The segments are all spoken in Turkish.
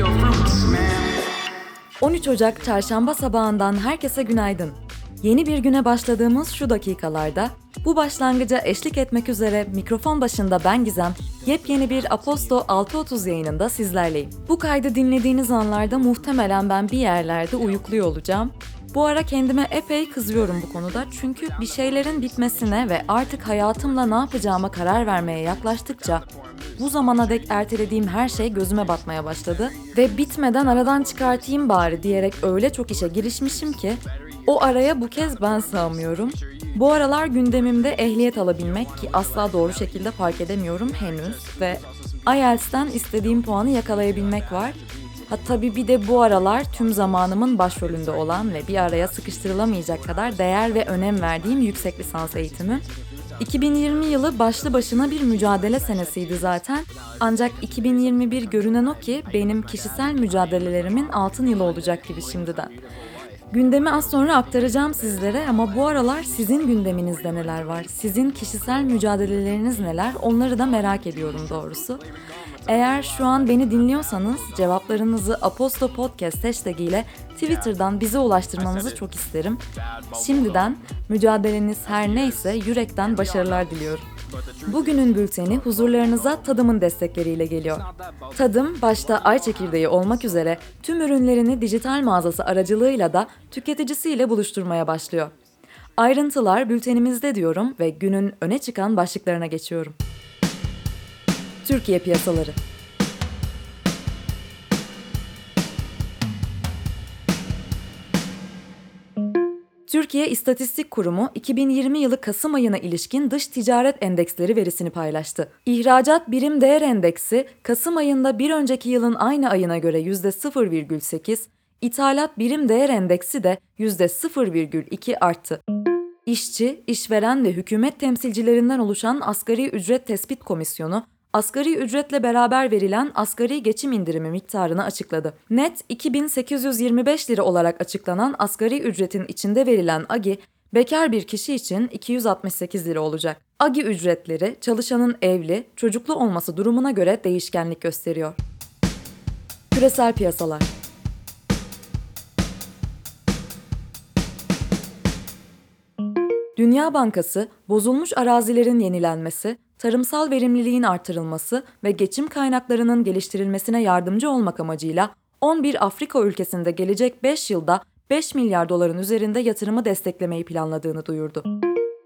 your fruits, man. 13 Ocak çarşamba sabahından herkese günaydın. Yeni bir güne başladığımız şu dakikalarda bu başlangıca eşlik etmek üzere mikrofon başında ben Gizem, yepyeni bir Aposto 6.30 yayınında sizlerleyim. Bu kaydı dinlediğiniz anlarda muhtemelen ben bir yerlerde uyukluyor olacağım. Bu ara kendime epey kızıyorum bu konuda çünkü bir şeylerin bitmesine ve artık hayatımla ne yapacağıma karar vermeye yaklaştıkça bu zamana dek ertelediğim her şey gözüme batmaya başladı ve bitmeden aradan çıkartayım bari diyerek öyle çok işe girişmişim ki o araya bu kez ben sığamıyorum. Bu aralar gündemimde ehliyet alabilmek ki asla doğru şekilde fark edemiyorum henüz ve IELTS'ten istediğim puanı yakalayabilmek var. Ha tabii bir de bu aralar tüm zamanımın başrolünde olan ve bir araya sıkıştırılamayacak kadar değer ve önem verdiğim yüksek lisans eğitimi. 2020 yılı başlı başına bir mücadele senesiydi zaten. Ancak 2021 görünen o ki benim kişisel mücadelelerimin altın yılı olacak gibi şimdiden. Gündemi az sonra aktaracağım sizlere ama bu aralar sizin gündeminizde neler var? Sizin kişisel mücadeleleriniz neler? Onları da merak ediyorum doğrusu. Eğer şu an beni dinliyorsanız cevaplarınızı Aposto Podcast hashtag ile Twitter'dan bize ulaştırmanızı çok isterim. Şimdiden mücadeleniz her neyse yürekten başarılar diliyorum. Bugünün bülteni huzurlarınıza Tadım'ın destekleriyle geliyor. Tadım, başta ay çekirdeği olmak üzere tüm ürünlerini dijital mağazası aracılığıyla da tüketicisiyle buluşturmaya başlıyor. Ayrıntılar bültenimizde diyorum ve günün öne çıkan başlıklarına geçiyorum. Türkiye piyasaları Türkiye İstatistik Kurumu 2020 yılı Kasım ayına ilişkin dış ticaret endeksleri verisini paylaştı. İhracat birim değer endeksi Kasım ayında bir önceki yılın aynı ayına göre %0,8, ithalat birim değer endeksi de %0,2 arttı. İşçi, işveren ve hükümet temsilcilerinden oluşan Asgari Ücret Tespit Komisyonu asgari ücretle beraber verilen asgari geçim indirimi miktarını açıkladı. Net 2825 lira olarak açıklanan asgari ücretin içinde verilen AGI, bekar bir kişi için 268 lira olacak. AGI ücretleri çalışanın evli, çocuklu olması durumuna göre değişkenlik gösteriyor. Küresel piyasalar Dünya Bankası, bozulmuş arazilerin yenilenmesi, tarımsal verimliliğin artırılması ve geçim kaynaklarının geliştirilmesine yardımcı olmak amacıyla 11 Afrika ülkesinde gelecek 5 yılda 5 milyar doların üzerinde yatırımı desteklemeyi planladığını duyurdu.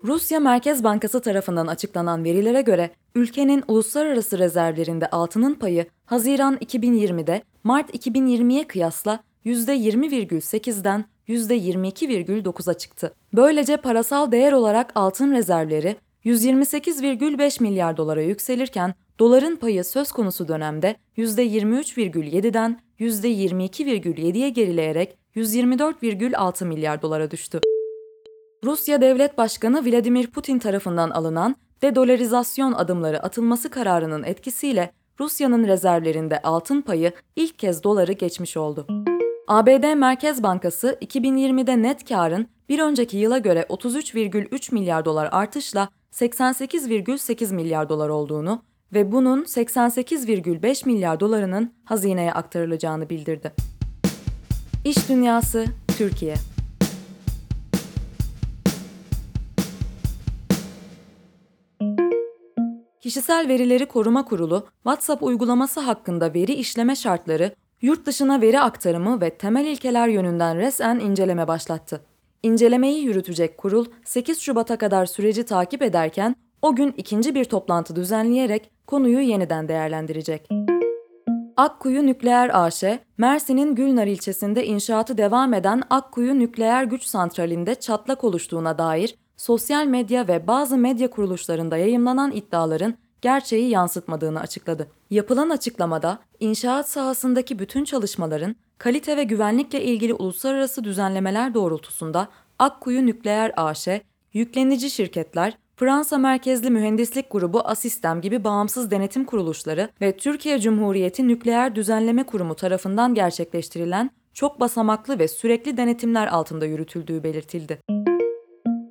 Rusya Merkez Bankası tarafından açıklanan verilere göre ülkenin uluslararası rezervlerinde altının payı Haziran 2020'de Mart 2020'ye kıyasla %20,8'den %22,9'a çıktı. Böylece parasal değer olarak altın rezervleri 128,5 milyar dolara yükselirken doların payı söz konusu dönemde %23,7'den %22,7'ye gerileyerek 124,6 milyar dolara düştü. Rusya Devlet Başkanı Vladimir Putin tarafından alınan dedolarizasyon adımları atılması kararının etkisiyle Rusya'nın rezervlerinde altın payı ilk kez doları geçmiş oldu. ABD Merkez Bankası 2020'de net karın bir önceki yıla göre 33,3 milyar dolar artışla 88,8 milyar dolar olduğunu ve bunun 88,5 milyar dolarının hazineye aktarılacağını bildirdi. İş Dünyası Türkiye Kişisel Verileri Koruma Kurulu, WhatsApp uygulaması hakkında veri işleme şartları, yurt dışına veri aktarımı ve temel ilkeler yönünden resen inceleme başlattı. İncelemeyi yürütecek kurul 8 Şubat'a kadar süreci takip ederken o gün ikinci bir toplantı düzenleyerek konuyu yeniden değerlendirecek. Akkuyu Nükleer AŞ, Mersin'in Gülnar ilçesinde inşaatı devam eden Akkuyu Nükleer Güç Santrali'nde çatlak oluştuğuna dair sosyal medya ve bazı medya kuruluşlarında yayımlanan iddiaların gerçeği yansıtmadığını açıkladı. Yapılan açıklamada inşaat sahasındaki bütün çalışmaların kalite ve güvenlikle ilgili uluslararası düzenlemeler doğrultusunda Akkuyu Nükleer AŞ, yüklenici şirketler, Fransa merkezli mühendislik grubu Asistem gibi bağımsız denetim kuruluşları ve Türkiye Cumhuriyeti Nükleer Düzenleme Kurumu tarafından gerçekleştirilen çok basamaklı ve sürekli denetimler altında yürütüldüğü belirtildi.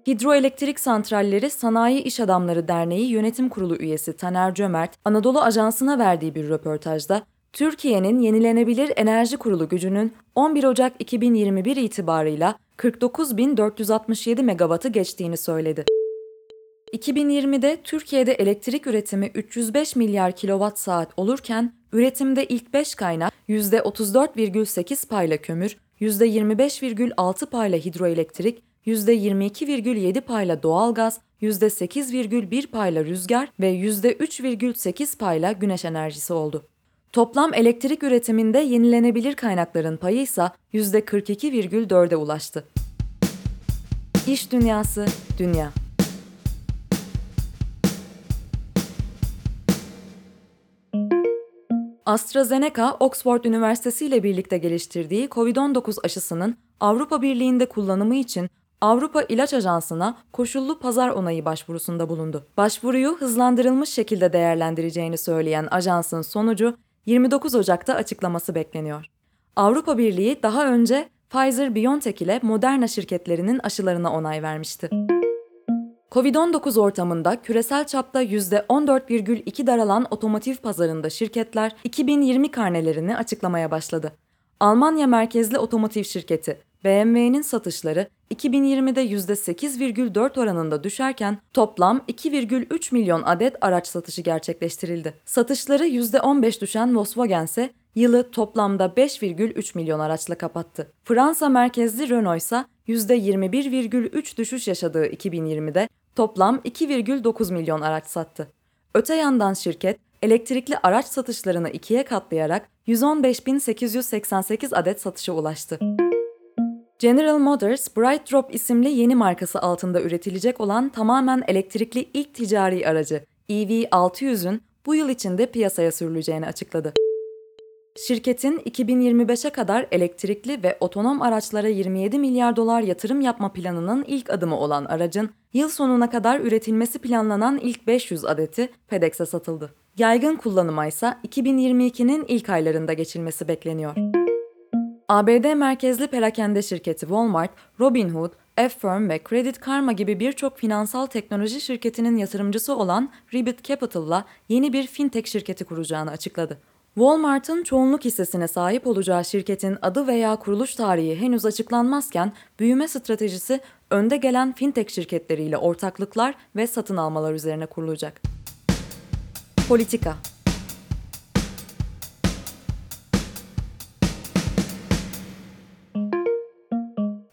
Hidroelektrik Santralleri Sanayi İş Adamları Derneği Yönetim Kurulu üyesi Taner Cömert, Anadolu Ajansı'na verdiği bir röportajda, Türkiye'nin Yenilenebilir Enerji Kurulu gücünün 11 Ocak 2021 itibarıyla 49.467 megawattı geçtiğini söyledi. 2020'de Türkiye'de elektrik üretimi 305 milyar kilowatt saat olurken üretimde ilk 5 kaynak %34,8 payla kömür, %25,6 payla hidroelektrik, %22,7 payla doğalgaz, %8,1 payla rüzgar ve %3,8 payla güneş enerjisi oldu. Toplam elektrik üretiminde yenilenebilir kaynakların payı ise %42,4'e ulaştı. İş Dünyası Dünya AstraZeneca, Oxford Üniversitesi ile birlikte geliştirdiği COVID-19 aşısının Avrupa Birliği'nde kullanımı için Avrupa İlaç Ajansı'na koşullu pazar onayı başvurusunda bulundu. Başvuruyu hızlandırılmış şekilde değerlendireceğini söyleyen ajansın sonucu 29 Ocak'ta açıklaması bekleniyor. Avrupa Birliği daha önce Pfizer-BioNTech ile Moderna şirketlerinin aşılarına onay vermişti. Covid-19 ortamında küresel çapta %14,2 daralan otomotiv pazarında şirketler 2020 karnelerini açıklamaya başladı. Almanya merkezli otomotiv şirketi BMW'nin satışları 2020'de %8,4 oranında düşerken toplam 2,3 milyon adet araç satışı gerçekleştirildi. Satışları %15 düşen Volkswagen ise yılı toplamda 5,3 milyon araçla kapattı. Fransa merkezli Renault ise %21,3 düşüş yaşadığı 2020'de toplam 2,9 milyon araç sattı. Öte yandan şirket elektrikli araç satışlarını ikiye katlayarak 115.888 adet satışa ulaştı. General Motors, Bright Drop isimli yeni markası altında üretilecek olan tamamen elektrikli ilk ticari aracı EV600'ün bu yıl içinde piyasaya sürüleceğini açıkladı. Şirketin 2025'e kadar elektrikli ve otonom araçlara 27 milyar dolar yatırım yapma planının ilk adımı olan aracın yıl sonuna kadar üretilmesi planlanan ilk 500 adeti FedEx'e satıldı. Yaygın kullanıma ise 2022'nin ilk aylarında geçilmesi bekleniyor. ABD merkezli perakende şirketi Walmart, Robinhood, Affirm ve Credit Karma gibi birçok finansal teknoloji şirketinin yatırımcısı olan Ribbit Capital'la yeni bir fintech şirketi kuracağını açıkladı. Walmart'ın çoğunluk hissesine sahip olacağı şirketin adı veya kuruluş tarihi henüz açıklanmazken büyüme stratejisi önde gelen fintech şirketleriyle ortaklıklar ve satın almalar üzerine kurulacak. Politika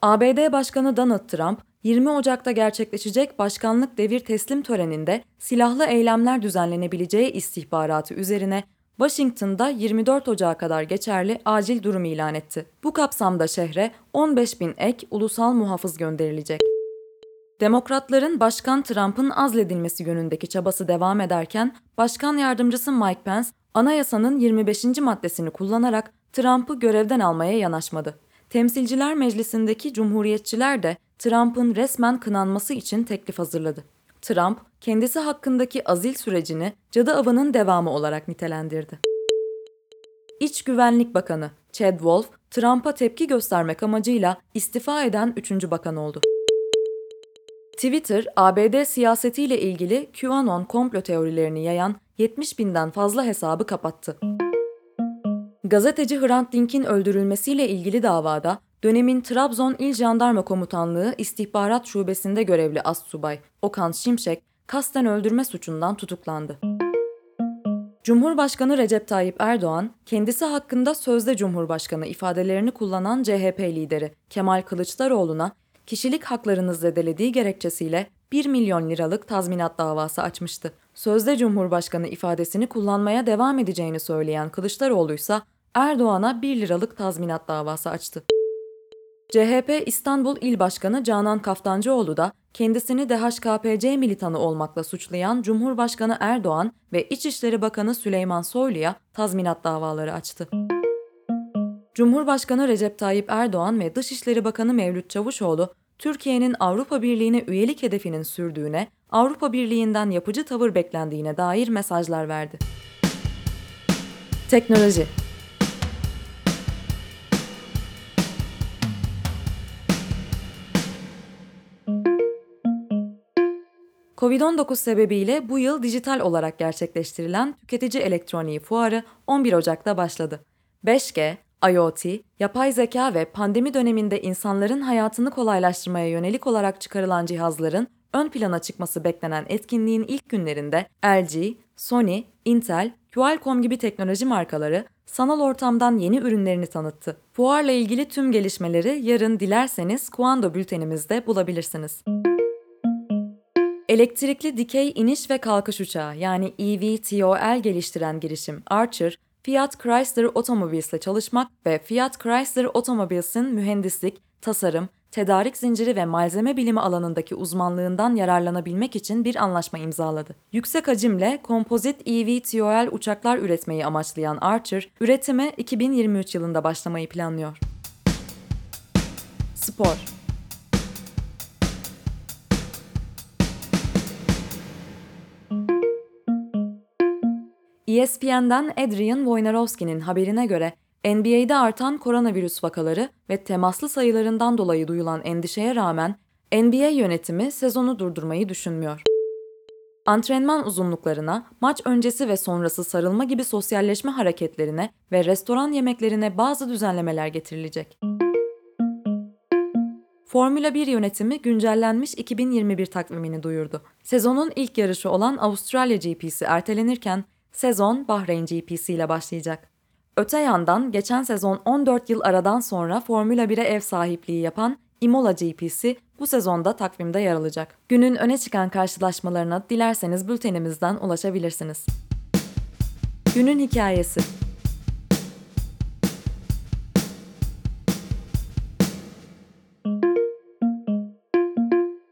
ABD Başkanı Donald Trump, 20 Ocak'ta gerçekleşecek başkanlık devir teslim töreninde silahlı eylemler düzenlenebileceği istihbaratı üzerine Washington'da 24 Ocak'a kadar geçerli acil durum ilan etti. Bu kapsamda şehre 15 bin ek ulusal muhafız gönderilecek. Demokratların Başkan Trump'ın azledilmesi yönündeki çabası devam ederken, Başkan Yardımcısı Mike Pence, anayasanın 25. maddesini kullanarak Trump'ı görevden almaya yanaşmadı. Temsilciler Meclisi'ndeki Cumhuriyetçiler de Trump'ın resmen kınanması için teklif hazırladı. Trump, kendisi hakkındaki azil sürecini cadı avının devamı olarak nitelendirdi. İç Güvenlik Bakanı Chad Wolf, Trump'a tepki göstermek amacıyla istifa eden üçüncü bakan oldu. Twitter, ABD siyasetiyle ilgili QAnon komplo teorilerini yayan 70 binden fazla hesabı kapattı. Gazeteci Hrant Dink'in öldürülmesiyle ilgili davada dönemin Trabzon İl Jandarma Komutanlığı İstihbarat Şubesi'nde görevli astsubay Okan Şimşek kasten öldürme suçundan tutuklandı. Cumhurbaşkanı Recep Tayyip Erdoğan, kendisi hakkında sözde Cumhurbaşkanı ifadelerini kullanan CHP lideri Kemal Kılıçdaroğlu'na kişilik haklarını zedelediği gerekçesiyle 1 milyon liralık tazminat davası açmıştı. Sözde Cumhurbaşkanı ifadesini kullanmaya devam edeceğini söyleyen Kılıçdaroğlu ise Erdoğan'a 1 liralık tazminat davası açtı. CHP İstanbul İl Başkanı Canan Kaftancıoğlu da kendisini DHKPC militanı olmakla suçlayan Cumhurbaşkanı Erdoğan ve İçişleri Bakanı Süleyman Soylu'ya tazminat davaları açtı. Cumhurbaşkanı Recep Tayyip Erdoğan ve Dışişleri Bakanı Mevlüt Çavuşoğlu, Türkiye'nin Avrupa Birliği'ne üyelik hedefinin sürdüğüne, Avrupa Birliği'nden yapıcı tavır beklendiğine dair mesajlar verdi. Teknoloji Covid-19 sebebiyle bu yıl dijital olarak gerçekleştirilen tüketici elektroniği fuarı 11 Ocak'ta başladı. 5G, IoT, yapay zeka ve pandemi döneminde insanların hayatını kolaylaştırmaya yönelik olarak çıkarılan cihazların ön plana çıkması beklenen etkinliğin ilk günlerinde LG, Sony, Intel, Qualcomm gibi teknoloji markaları sanal ortamdan yeni ürünlerini tanıttı. Fuarla ilgili tüm gelişmeleri yarın dilerseniz Kuando bültenimizde bulabilirsiniz. Elektrikli dikey iniş ve kalkış uçağı yani eVTOL geliştiren girişim Archer, Fiat Chrysler Automobils'le çalışmak ve Fiat Chrysler Automobils'in mühendislik, tasarım, tedarik zinciri ve malzeme bilimi alanındaki uzmanlığından yararlanabilmek için bir anlaşma imzaladı. Yüksek hacimle kompozit eVTOL uçaklar üretmeyi amaçlayan Archer, üretime 2023 yılında başlamayı planlıyor. Spor ESPN'den Adrian Wojnarowski'nin haberine göre NBA'de artan koronavirüs vakaları ve temaslı sayılarından dolayı duyulan endişeye rağmen NBA yönetimi sezonu durdurmayı düşünmüyor. Antrenman uzunluklarına, maç öncesi ve sonrası sarılma gibi sosyalleşme hareketlerine ve restoran yemeklerine bazı düzenlemeler getirilecek. Formula 1 yönetimi güncellenmiş 2021 takvimini duyurdu. Sezonun ilk yarışı olan Avustralya GP'si ertelenirken sezon Bahreyn GP'si ile başlayacak. Öte yandan geçen sezon 14 yıl aradan sonra Formula 1'e ev sahipliği yapan Imola GP'si bu sezonda takvimde yer alacak. Günün öne çıkan karşılaşmalarına dilerseniz bültenimizden ulaşabilirsiniz. Günün hikayesi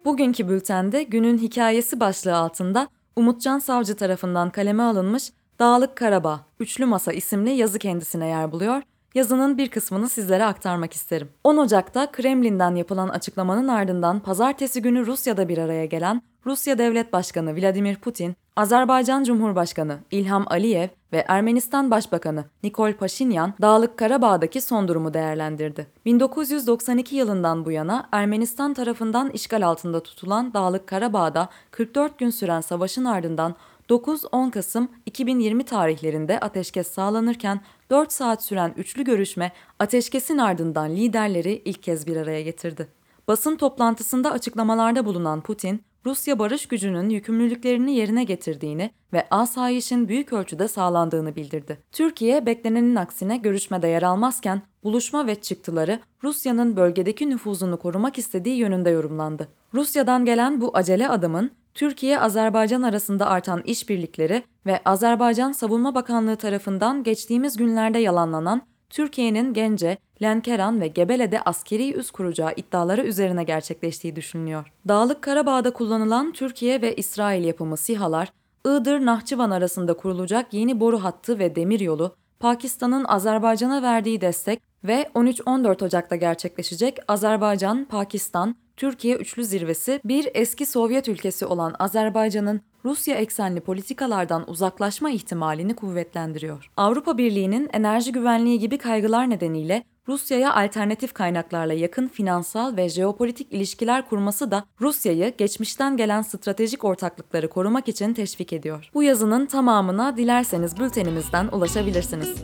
Bugünkü bültende günün hikayesi başlığı altında Umutcan Savcı tarafından kaleme alınmış Dağlık Karabağ, Üçlü Masa isimli yazı kendisine yer buluyor. Yazının bir kısmını sizlere aktarmak isterim. 10 Ocak'ta Kremlin'den yapılan açıklamanın ardından pazartesi günü Rusya'da bir araya gelen Rusya Devlet Başkanı Vladimir Putin, Azerbaycan Cumhurbaşkanı İlham Aliyev ve Ermenistan Başbakanı Nikol Paşinyan Dağlık Karabağ'daki son durumu değerlendirdi. 1992 yılından bu yana Ermenistan tarafından işgal altında tutulan Dağlık Karabağ'da 44 gün süren savaşın ardından 9-10 Kasım 2020 tarihlerinde ateşkes sağlanırken 4 saat süren üçlü görüşme ateşkesin ardından liderleri ilk kez bir araya getirdi. Basın toplantısında açıklamalarda bulunan Putin, Rusya barış gücünün yükümlülüklerini yerine getirdiğini ve asayişin büyük ölçüde sağlandığını bildirdi. Türkiye beklenenin aksine görüşmede yer almazken buluşma ve çıktıları Rusya'nın bölgedeki nüfuzunu korumak istediği yönünde yorumlandı. Rusya'dan gelen bu acele adımın Türkiye-Azerbaycan arasında artan işbirlikleri ve Azerbaycan Savunma Bakanlığı tarafından geçtiğimiz günlerde yalanlanan Türkiye'nin Gence, Lenkeran ve Gebele'de askeri üs kuracağı iddiaları üzerine gerçekleştiği düşünülüyor. Dağlık Karabağ'da kullanılan Türkiye ve İsrail yapımı SİHA'lar, Iğdır-Nahçıvan arasında kurulacak yeni boru hattı ve demiryolu, Pakistan'ın Azerbaycan'a verdiği destek ve 13-14 Ocak'ta gerçekleşecek Azerbaycan-Pakistan Türkiye üçlü zirvesi bir eski Sovyet ülkesi olan Azerbaycan'ın Rusya eksenli politikalardan uzaklaşma ihtimalini kuvvetlendiriyor. Avrupa Birliği'nin enerji güvenliği gibi kaygılar nedeniyle Rusya'ya alternatif kaynaklarla yakın finansal ve jeopolitik ilişkiler kurması da Rusya'yı geçmişten gelen stratejik ortaklıkları korumak için teşvik ediyor. Bu yazının tamamına dilerseniz bültenimizden ulaşabilirsiniz.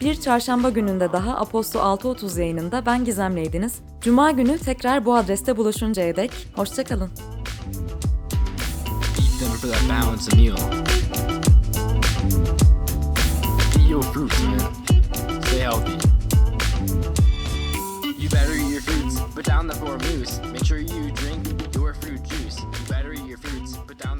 Bir çarşamba gününde daha Aposto 6.30 yayınında ben Gizem'leydiniz. Cuma günü tekrar bu adreste buluşuncaya dek hoşçakalın. the moose. Make sure you drink your fruit juice. You better eat your fruits, put down